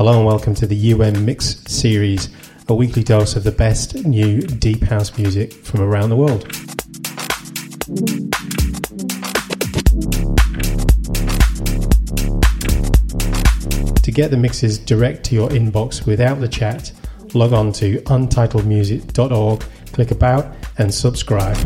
Hello and welcome to the UM Mix series, a weekly dose of the best new deep house music from around the world. To get the mixes direct to your inbox without the chat, log on to untitledmusic.org, click about, and subscribe.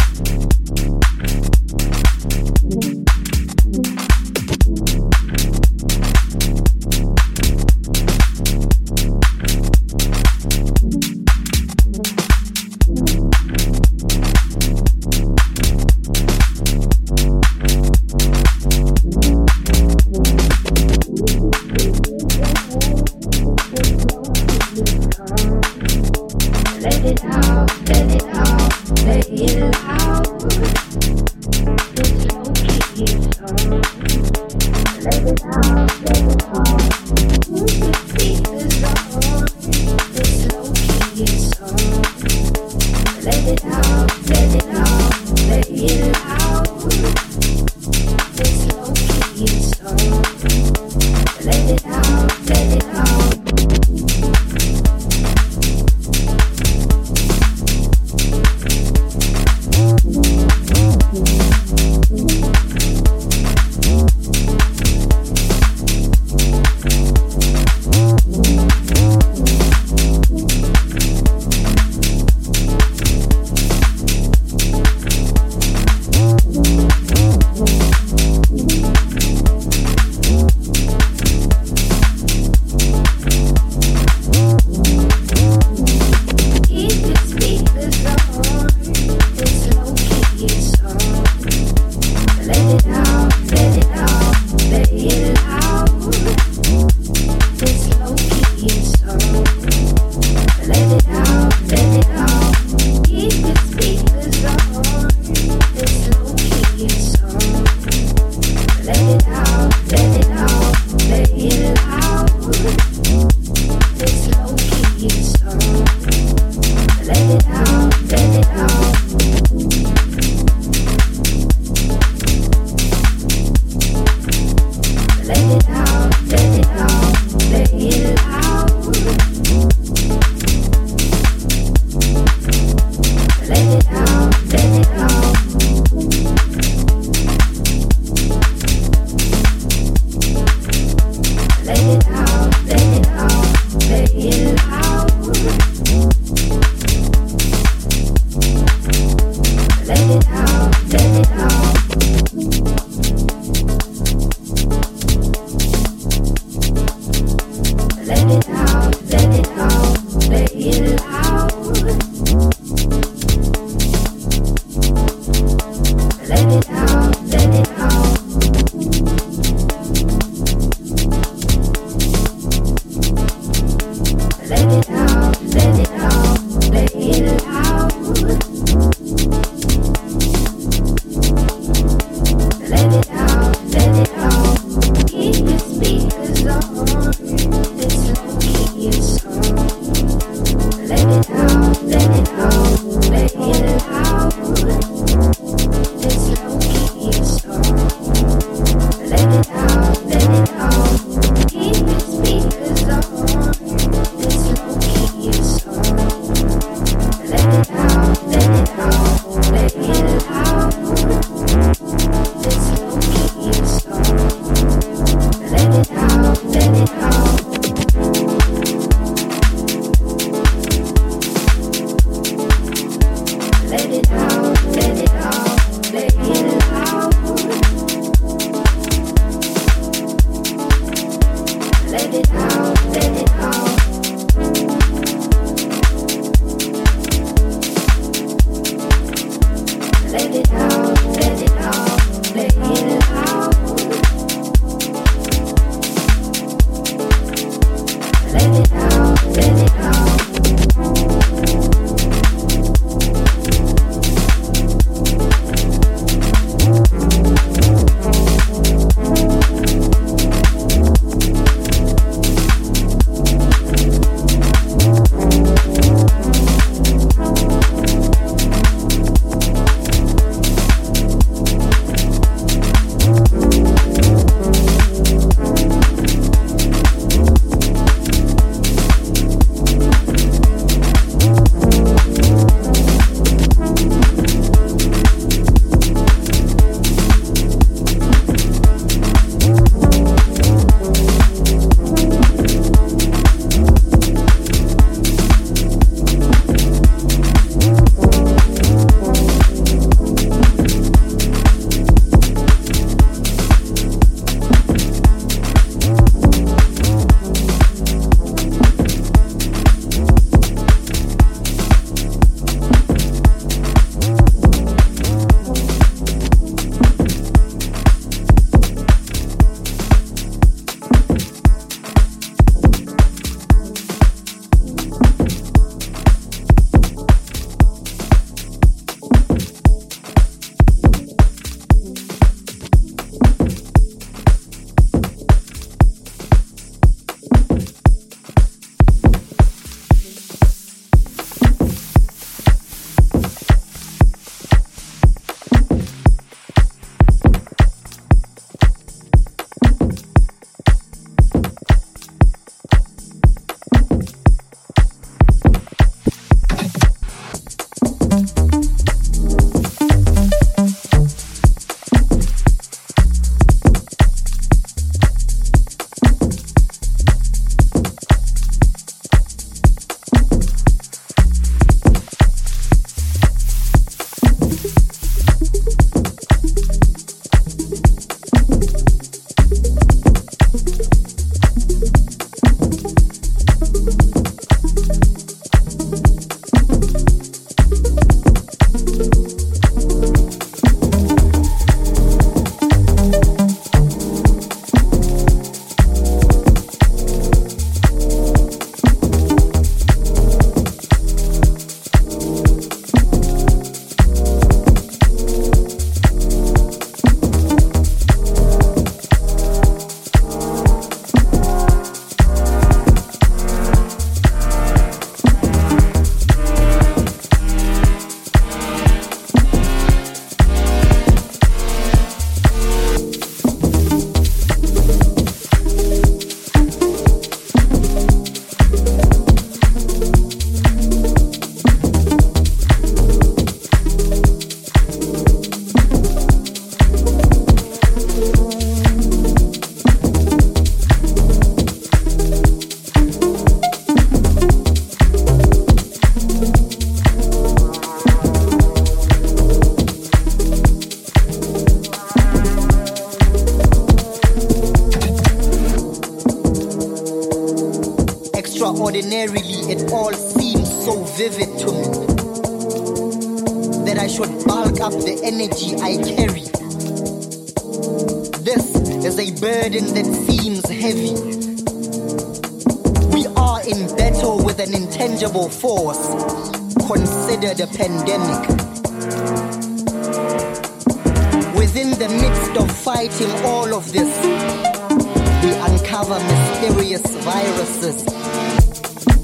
Uncover mysterious viruses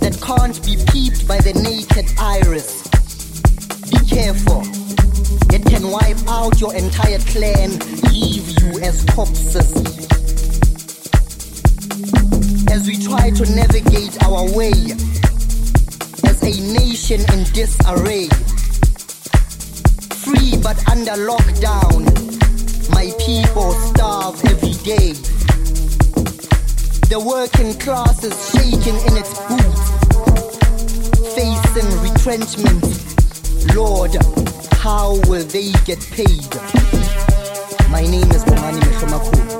that can't be peeped by the naked iris. Be careful. It can wipe out your entire clan, leave you as corpses. As we try to navigate our way, as a nation in disarray, free but under lockdown, my people starve every day. The working class is shaking in its boots, facing retrenchment. Lord, how will they get paid? My name is Bomani Meshomaku.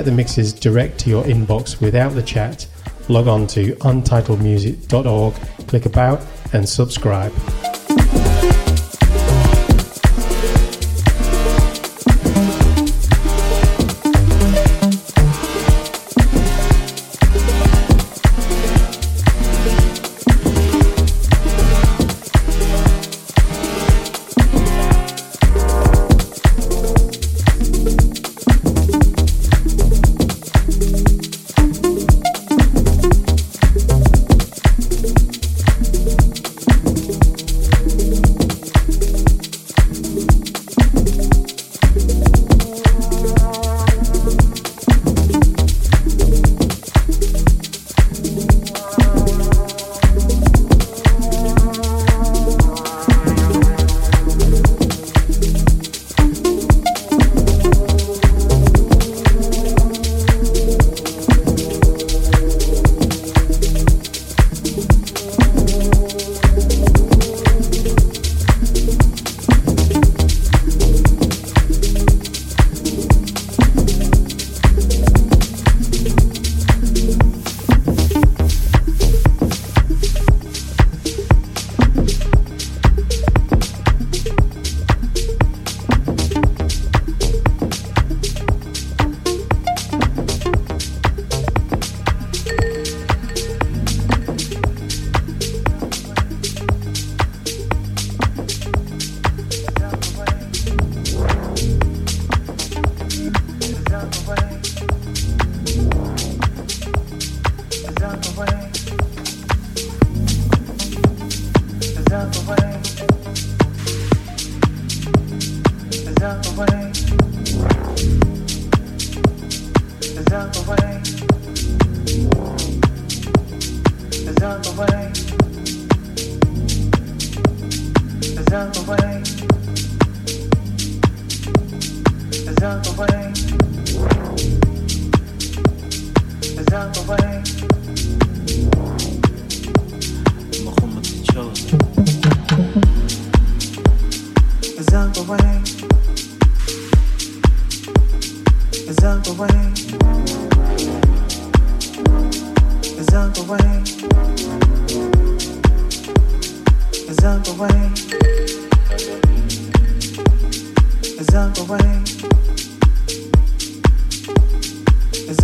Get the mixes direct to your inbox without the chat, log on to untitledmusic.org, click about, and subscribe.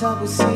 baby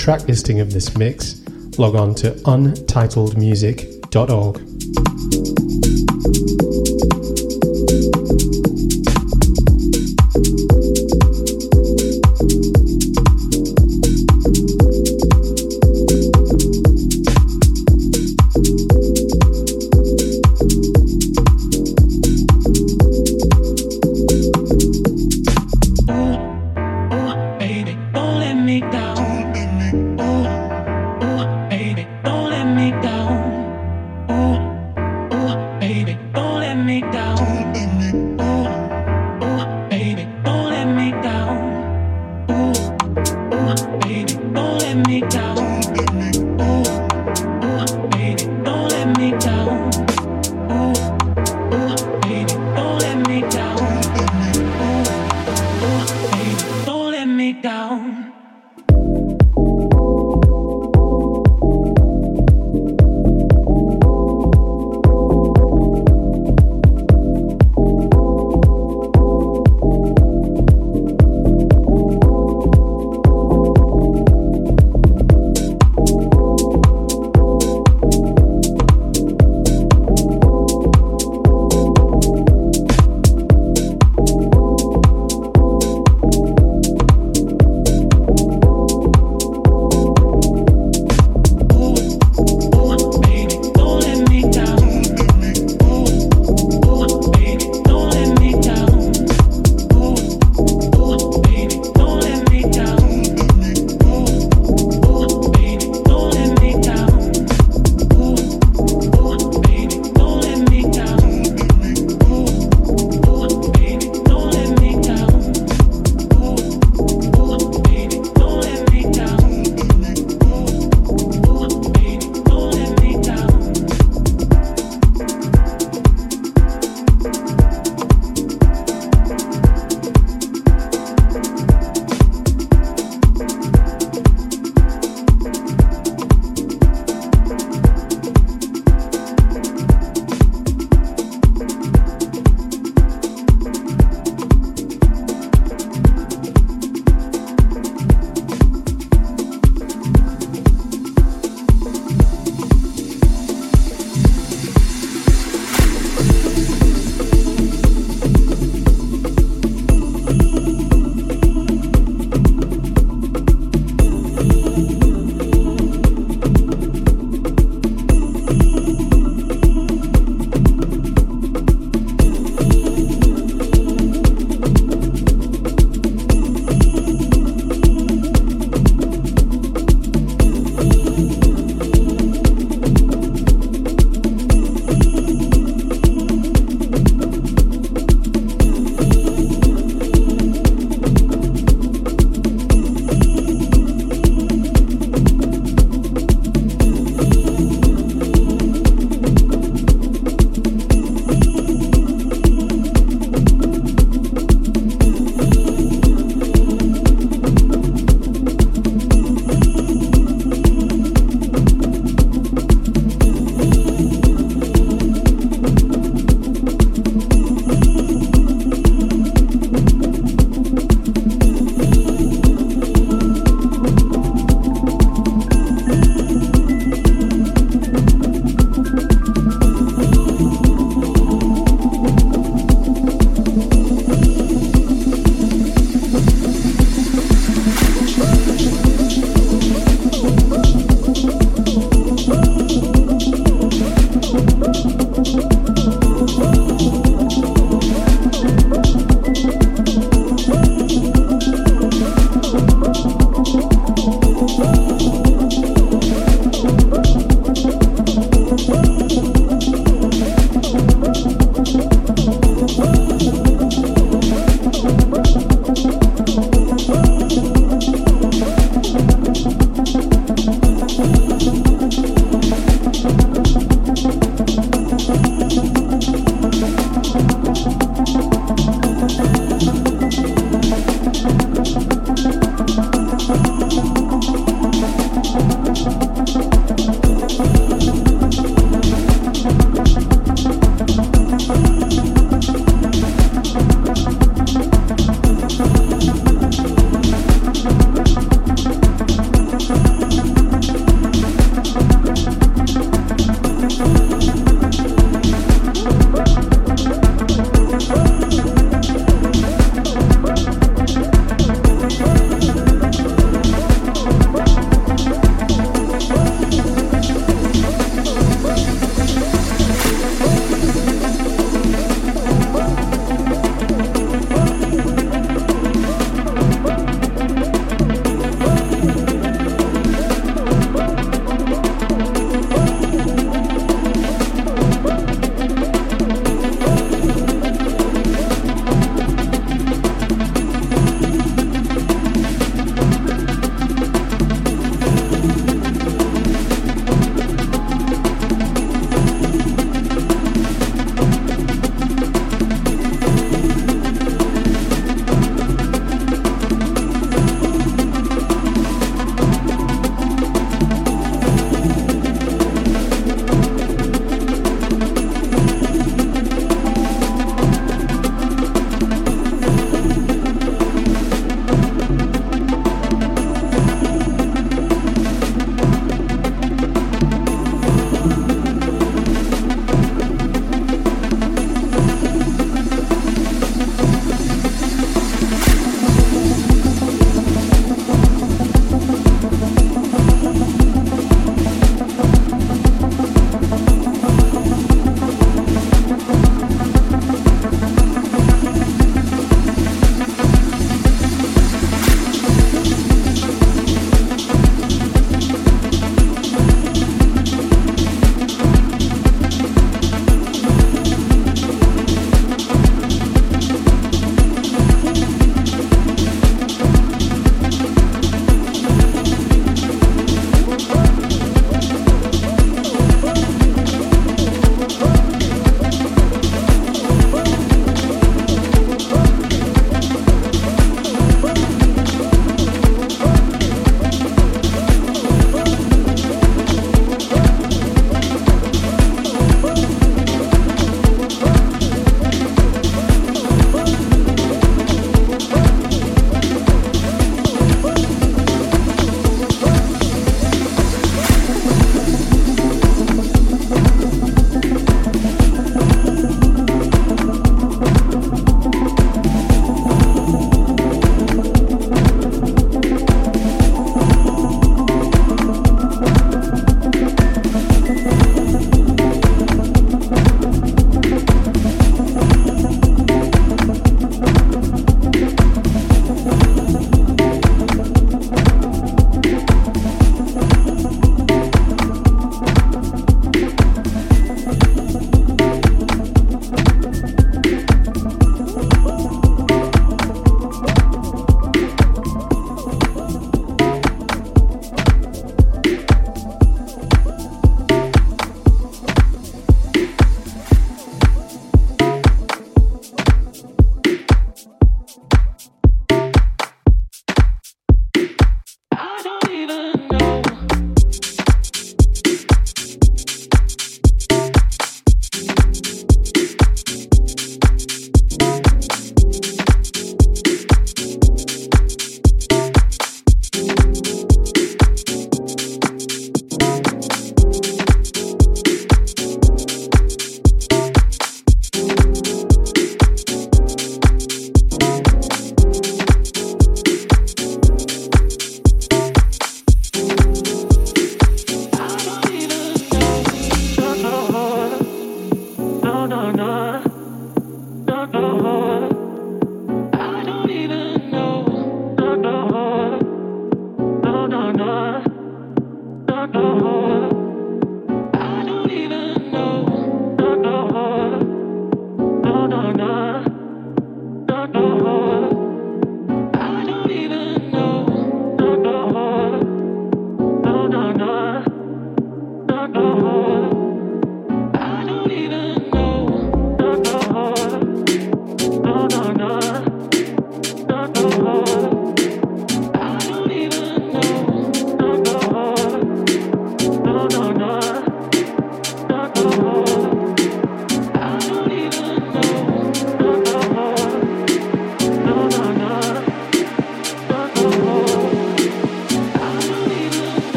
track listing of this mix, log on to untitledmusic.org.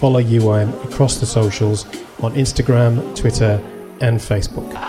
follow UIM across the socials on Instagram, Twitter, and Facebook.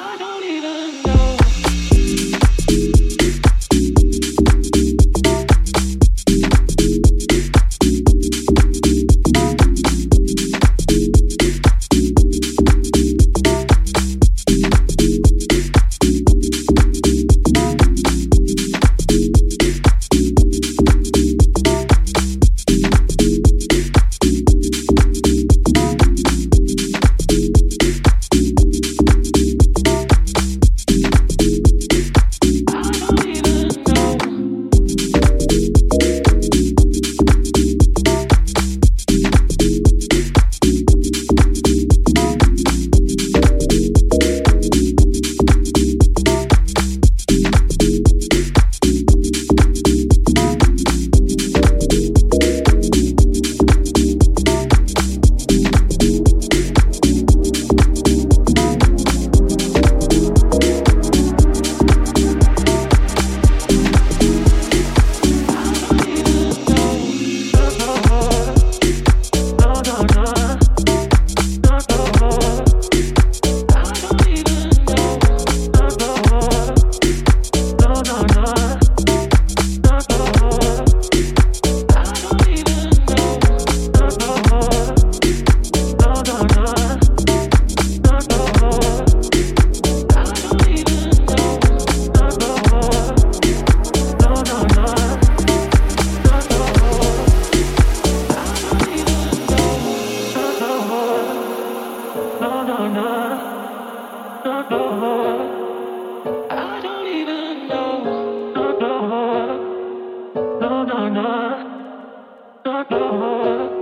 Sugar,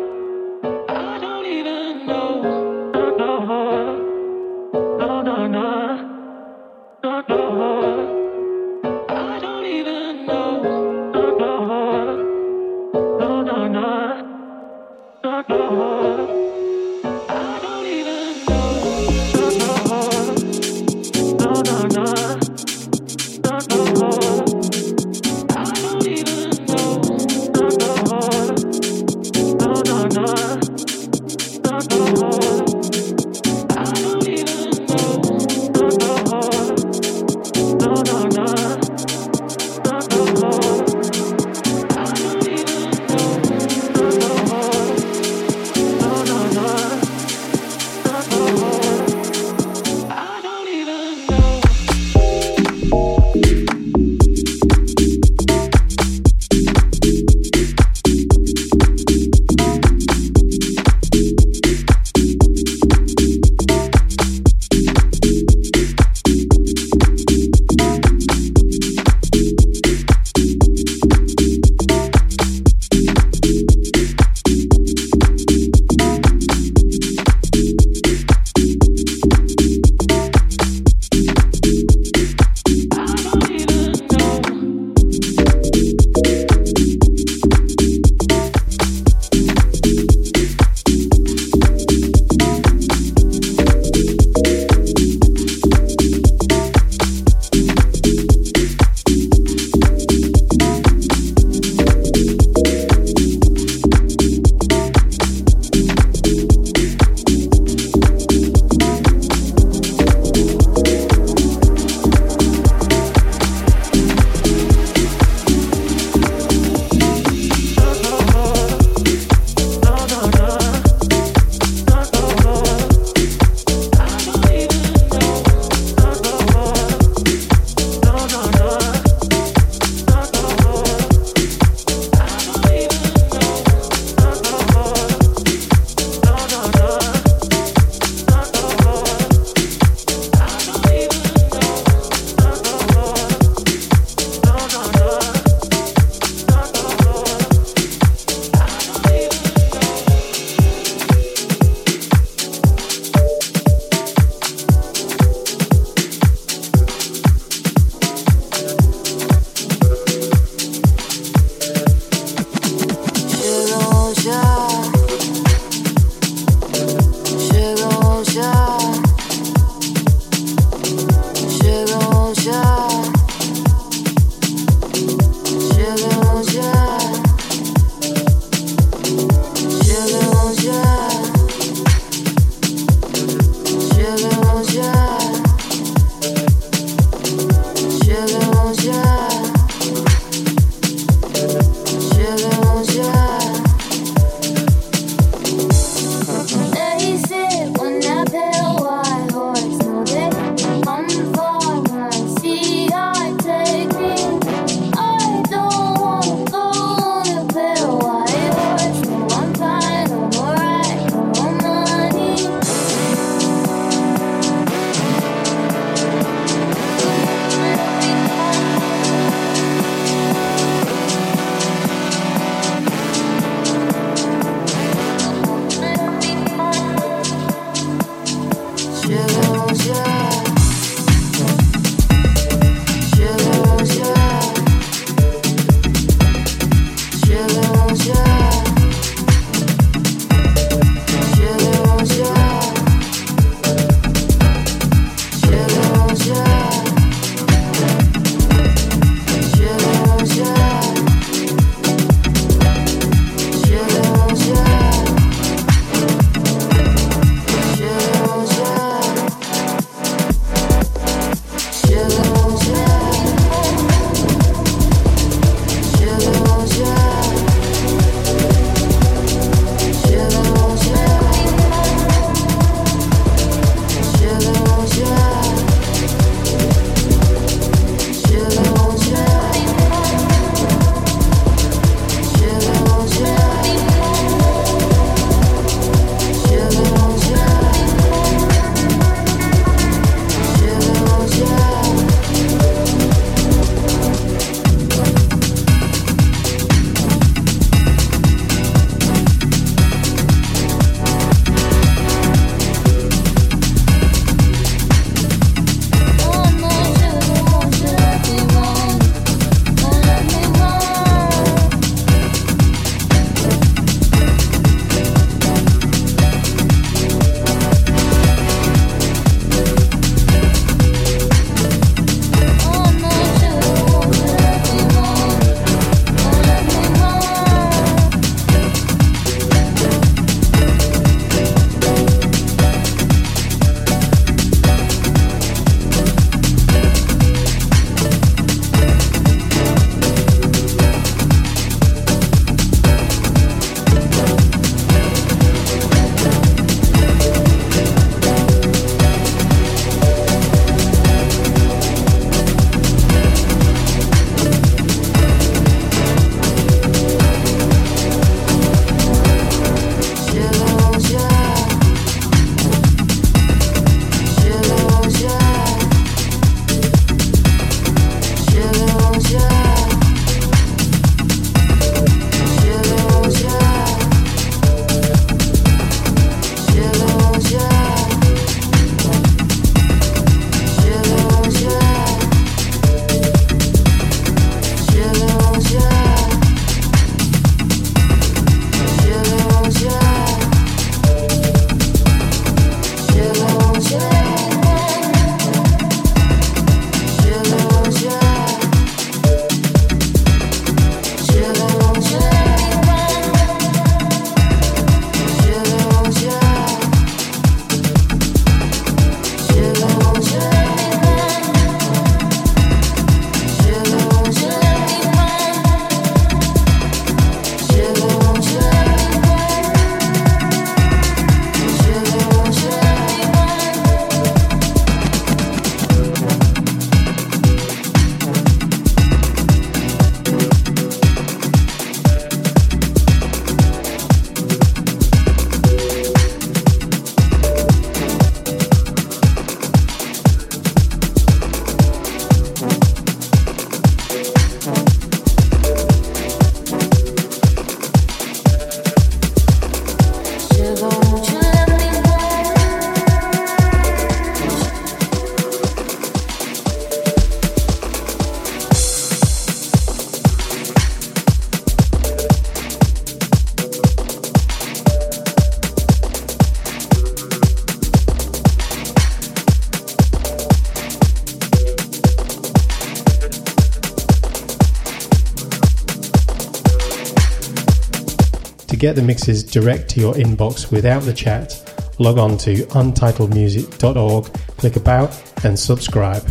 get the mixes direct to your inbox without the chat, log on to untitledmusic.org, click About, and subscribe.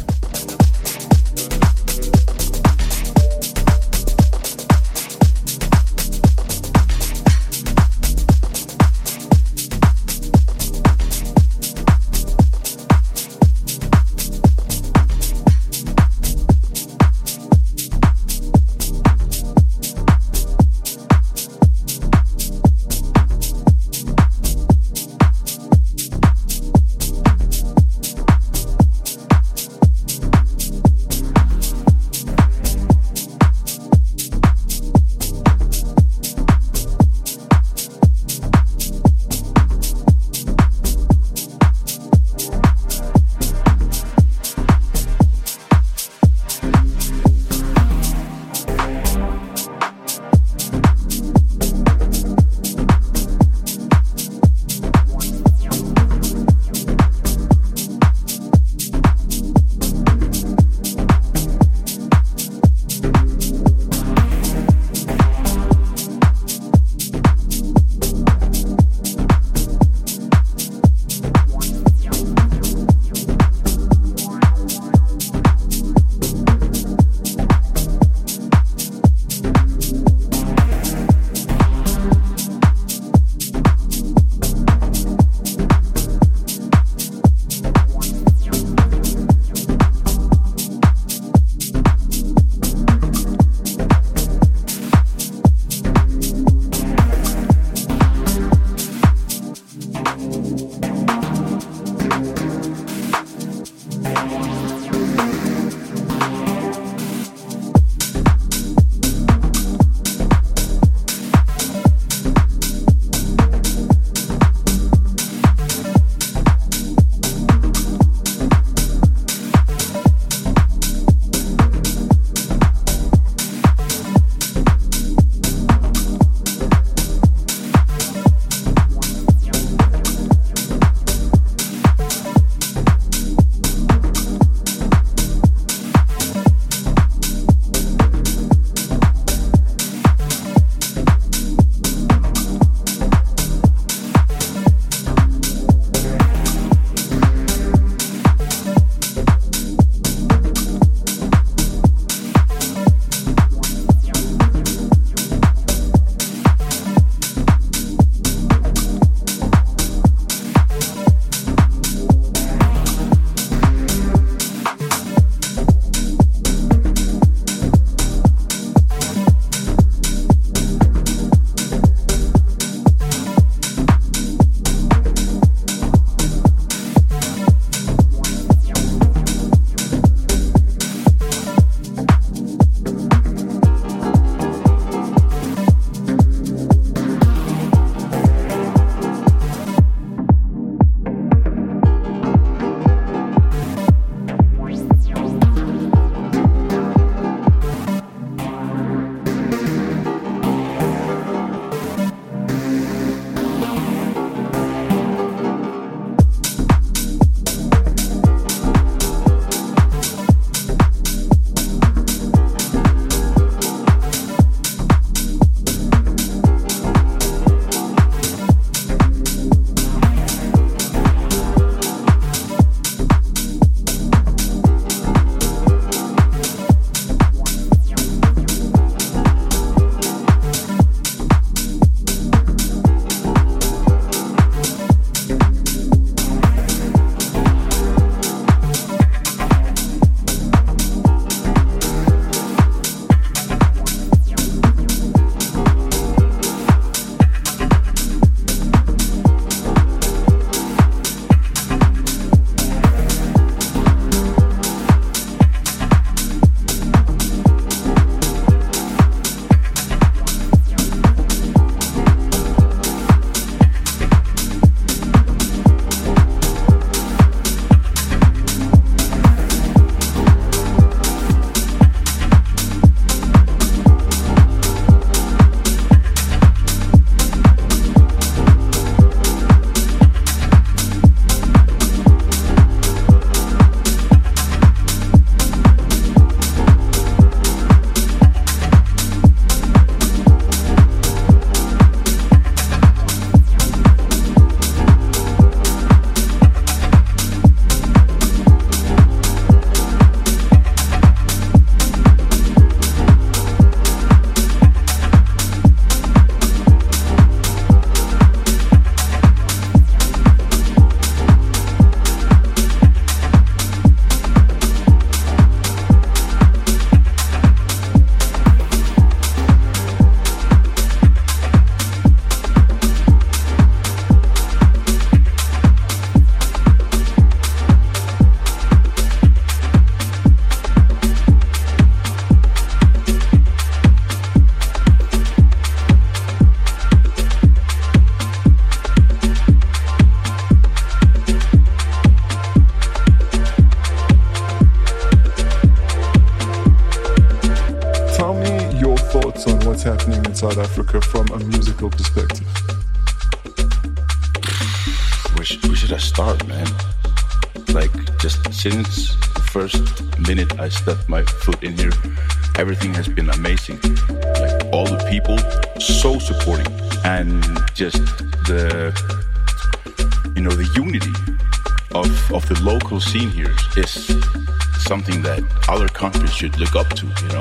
to, get.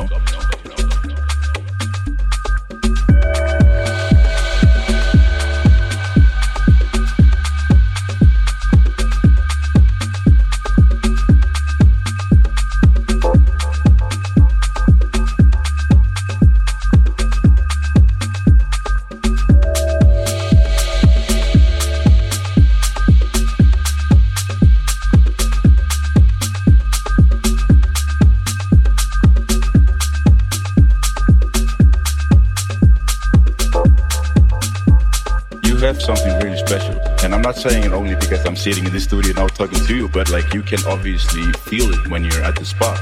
Should special. And I'm not saying it only because I'm sitting in this studio now talking to you, but like you can obviously feel it when you're at the spot.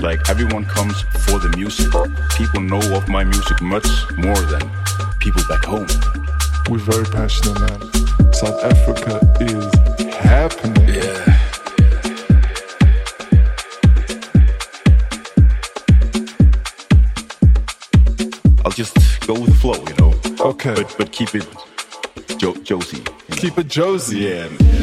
Like everyone comes for the music. People know of my music much more than people back home. We're very passionate, man. South Africa is happening. Yeah. I'll just go with the flow, you know. Okay. But but keep it jo- Jozi. Keep it Jozi. Yeah.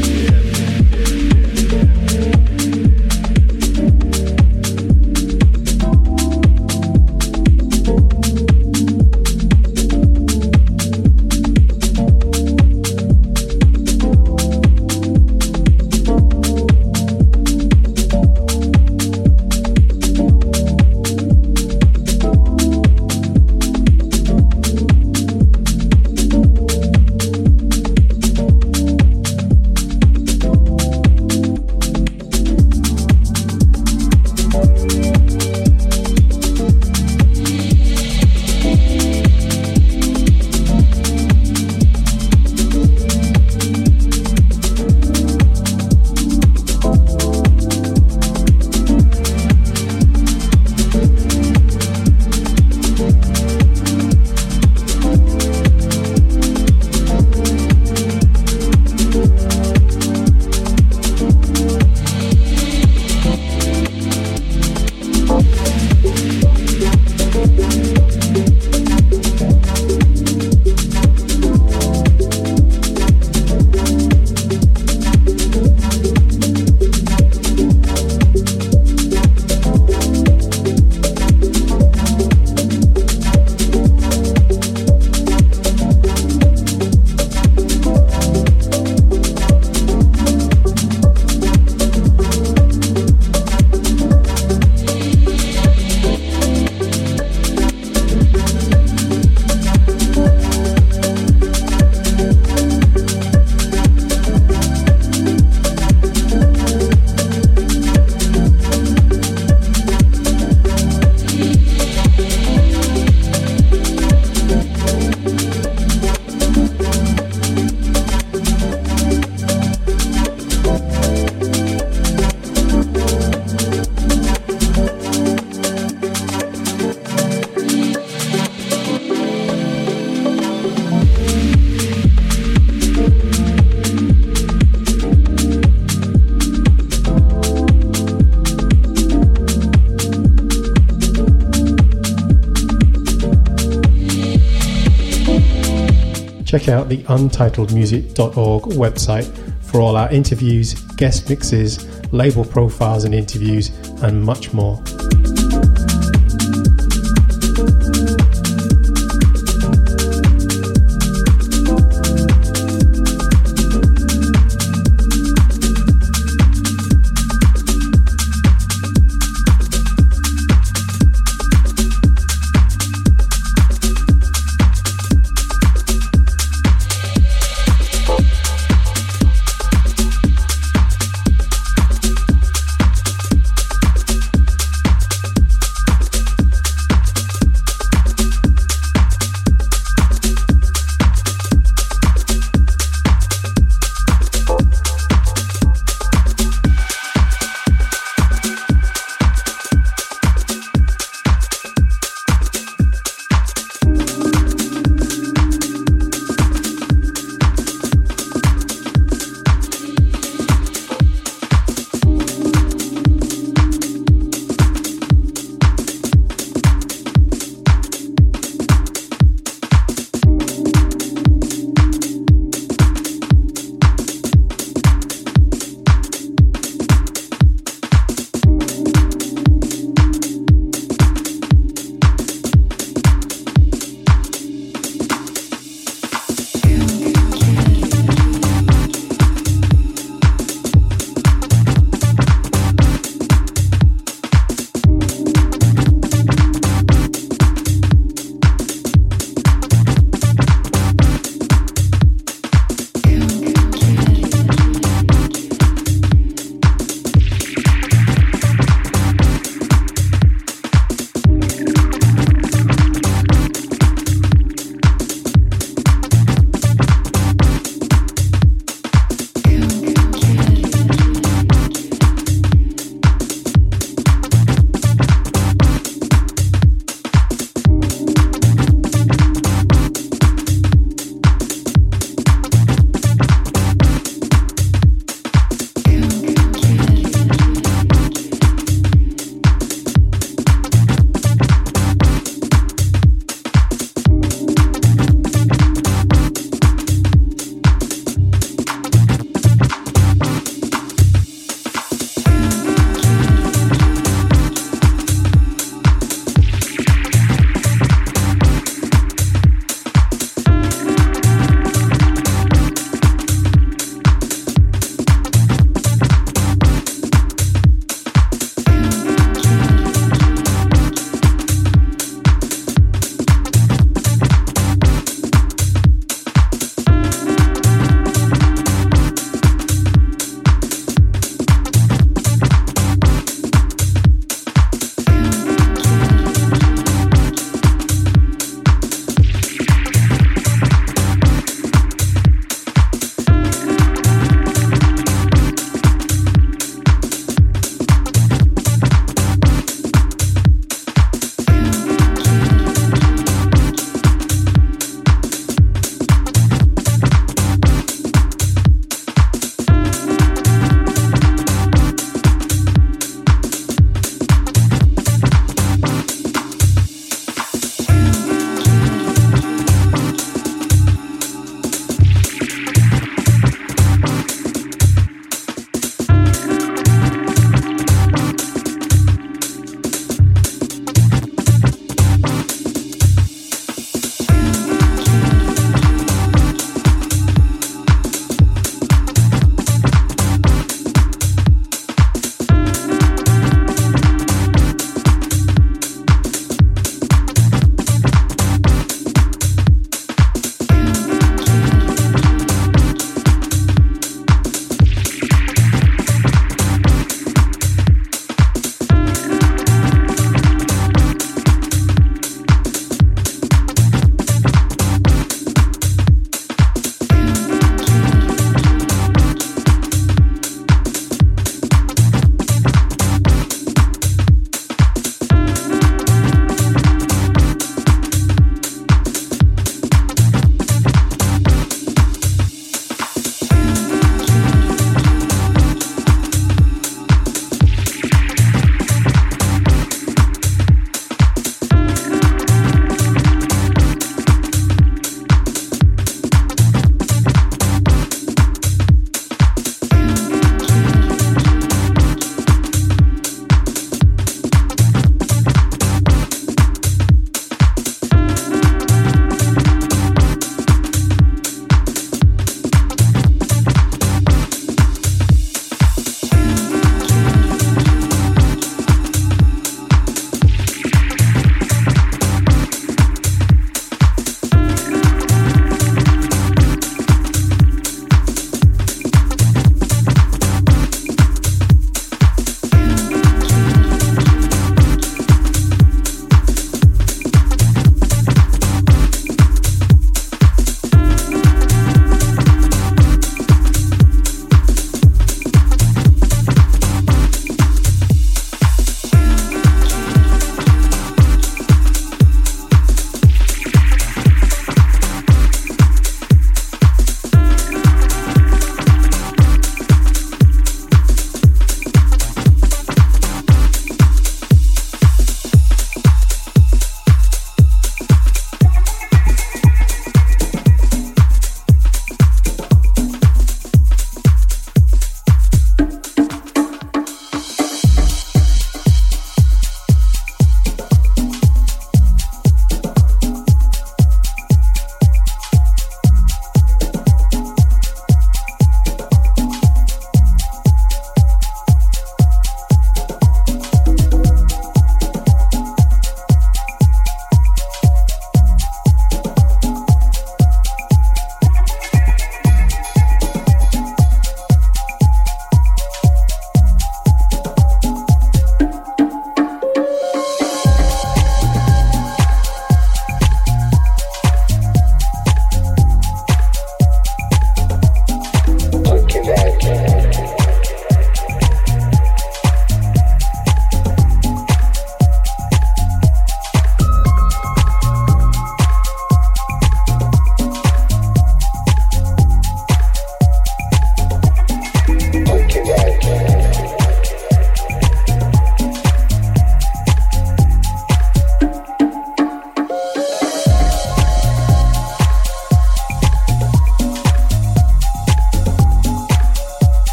Check out the untitledmusic.org website for all our interviews, guest mixes, label profiles and interviews, and much more.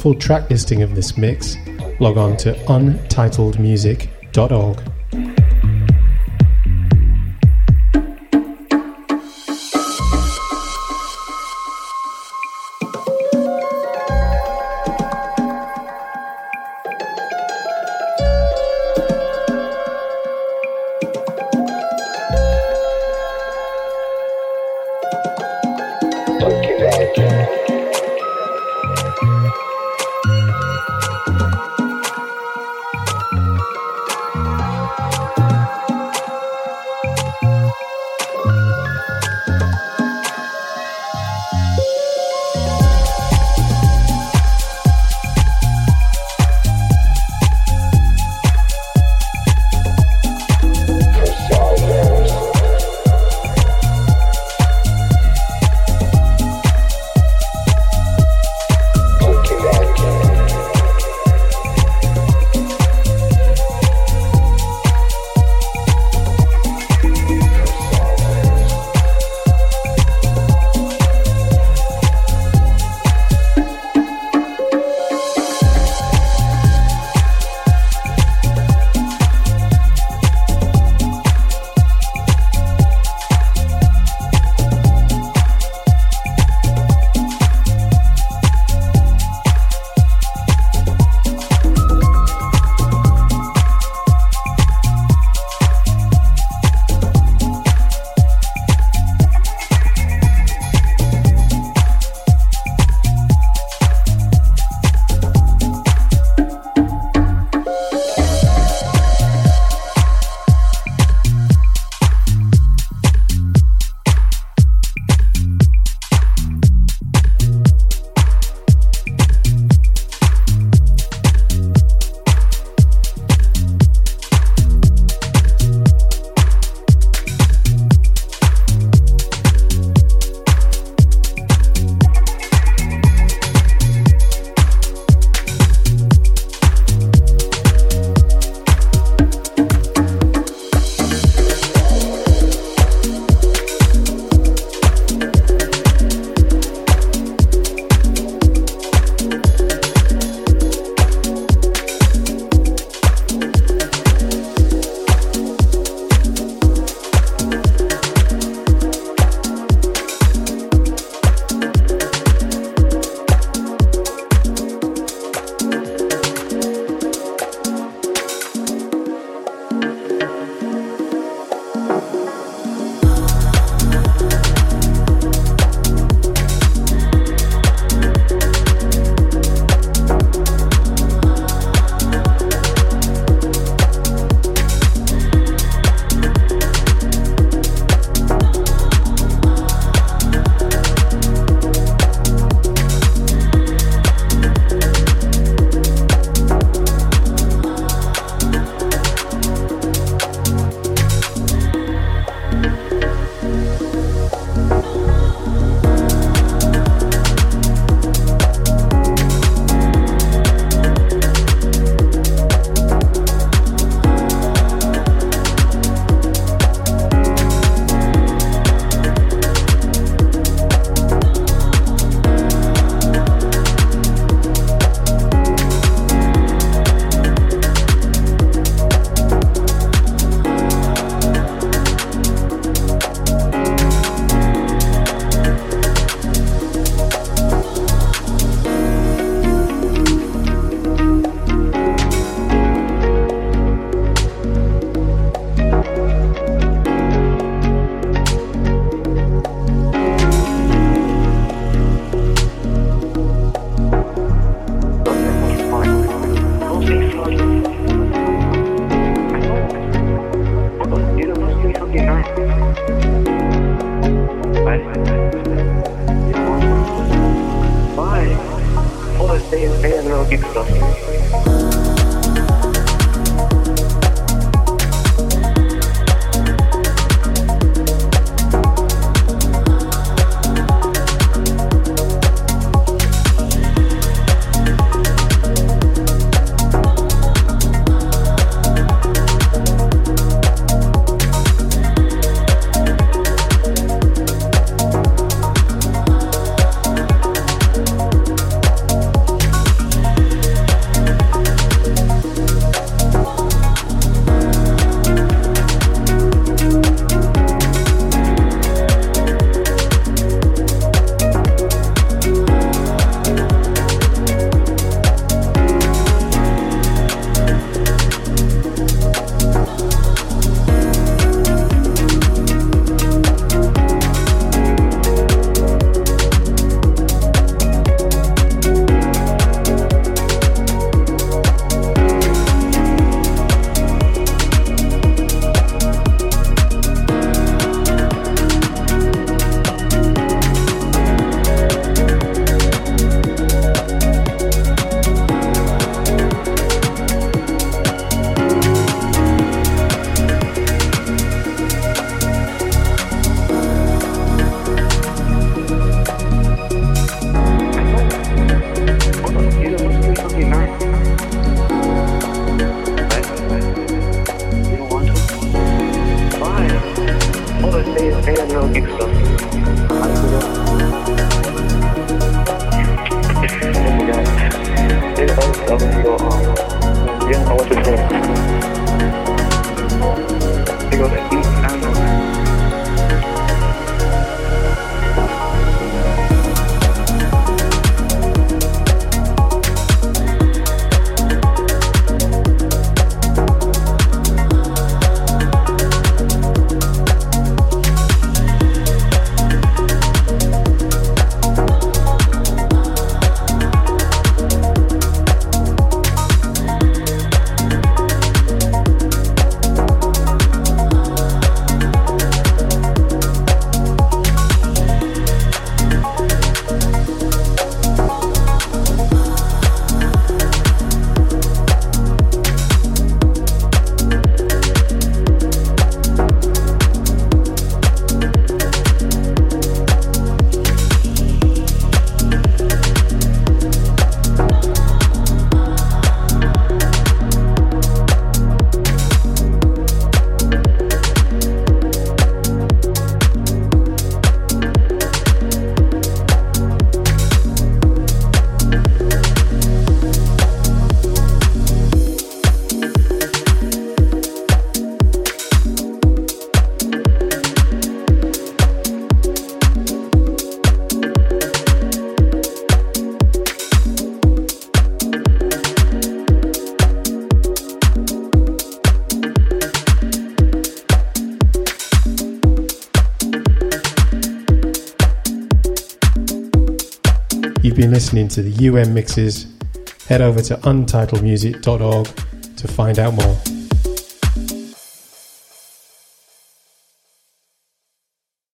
Full track listing of this mix, log on to untitledmusic.org. listening to the UM mixes, head over to untitledmusic.org to find out more.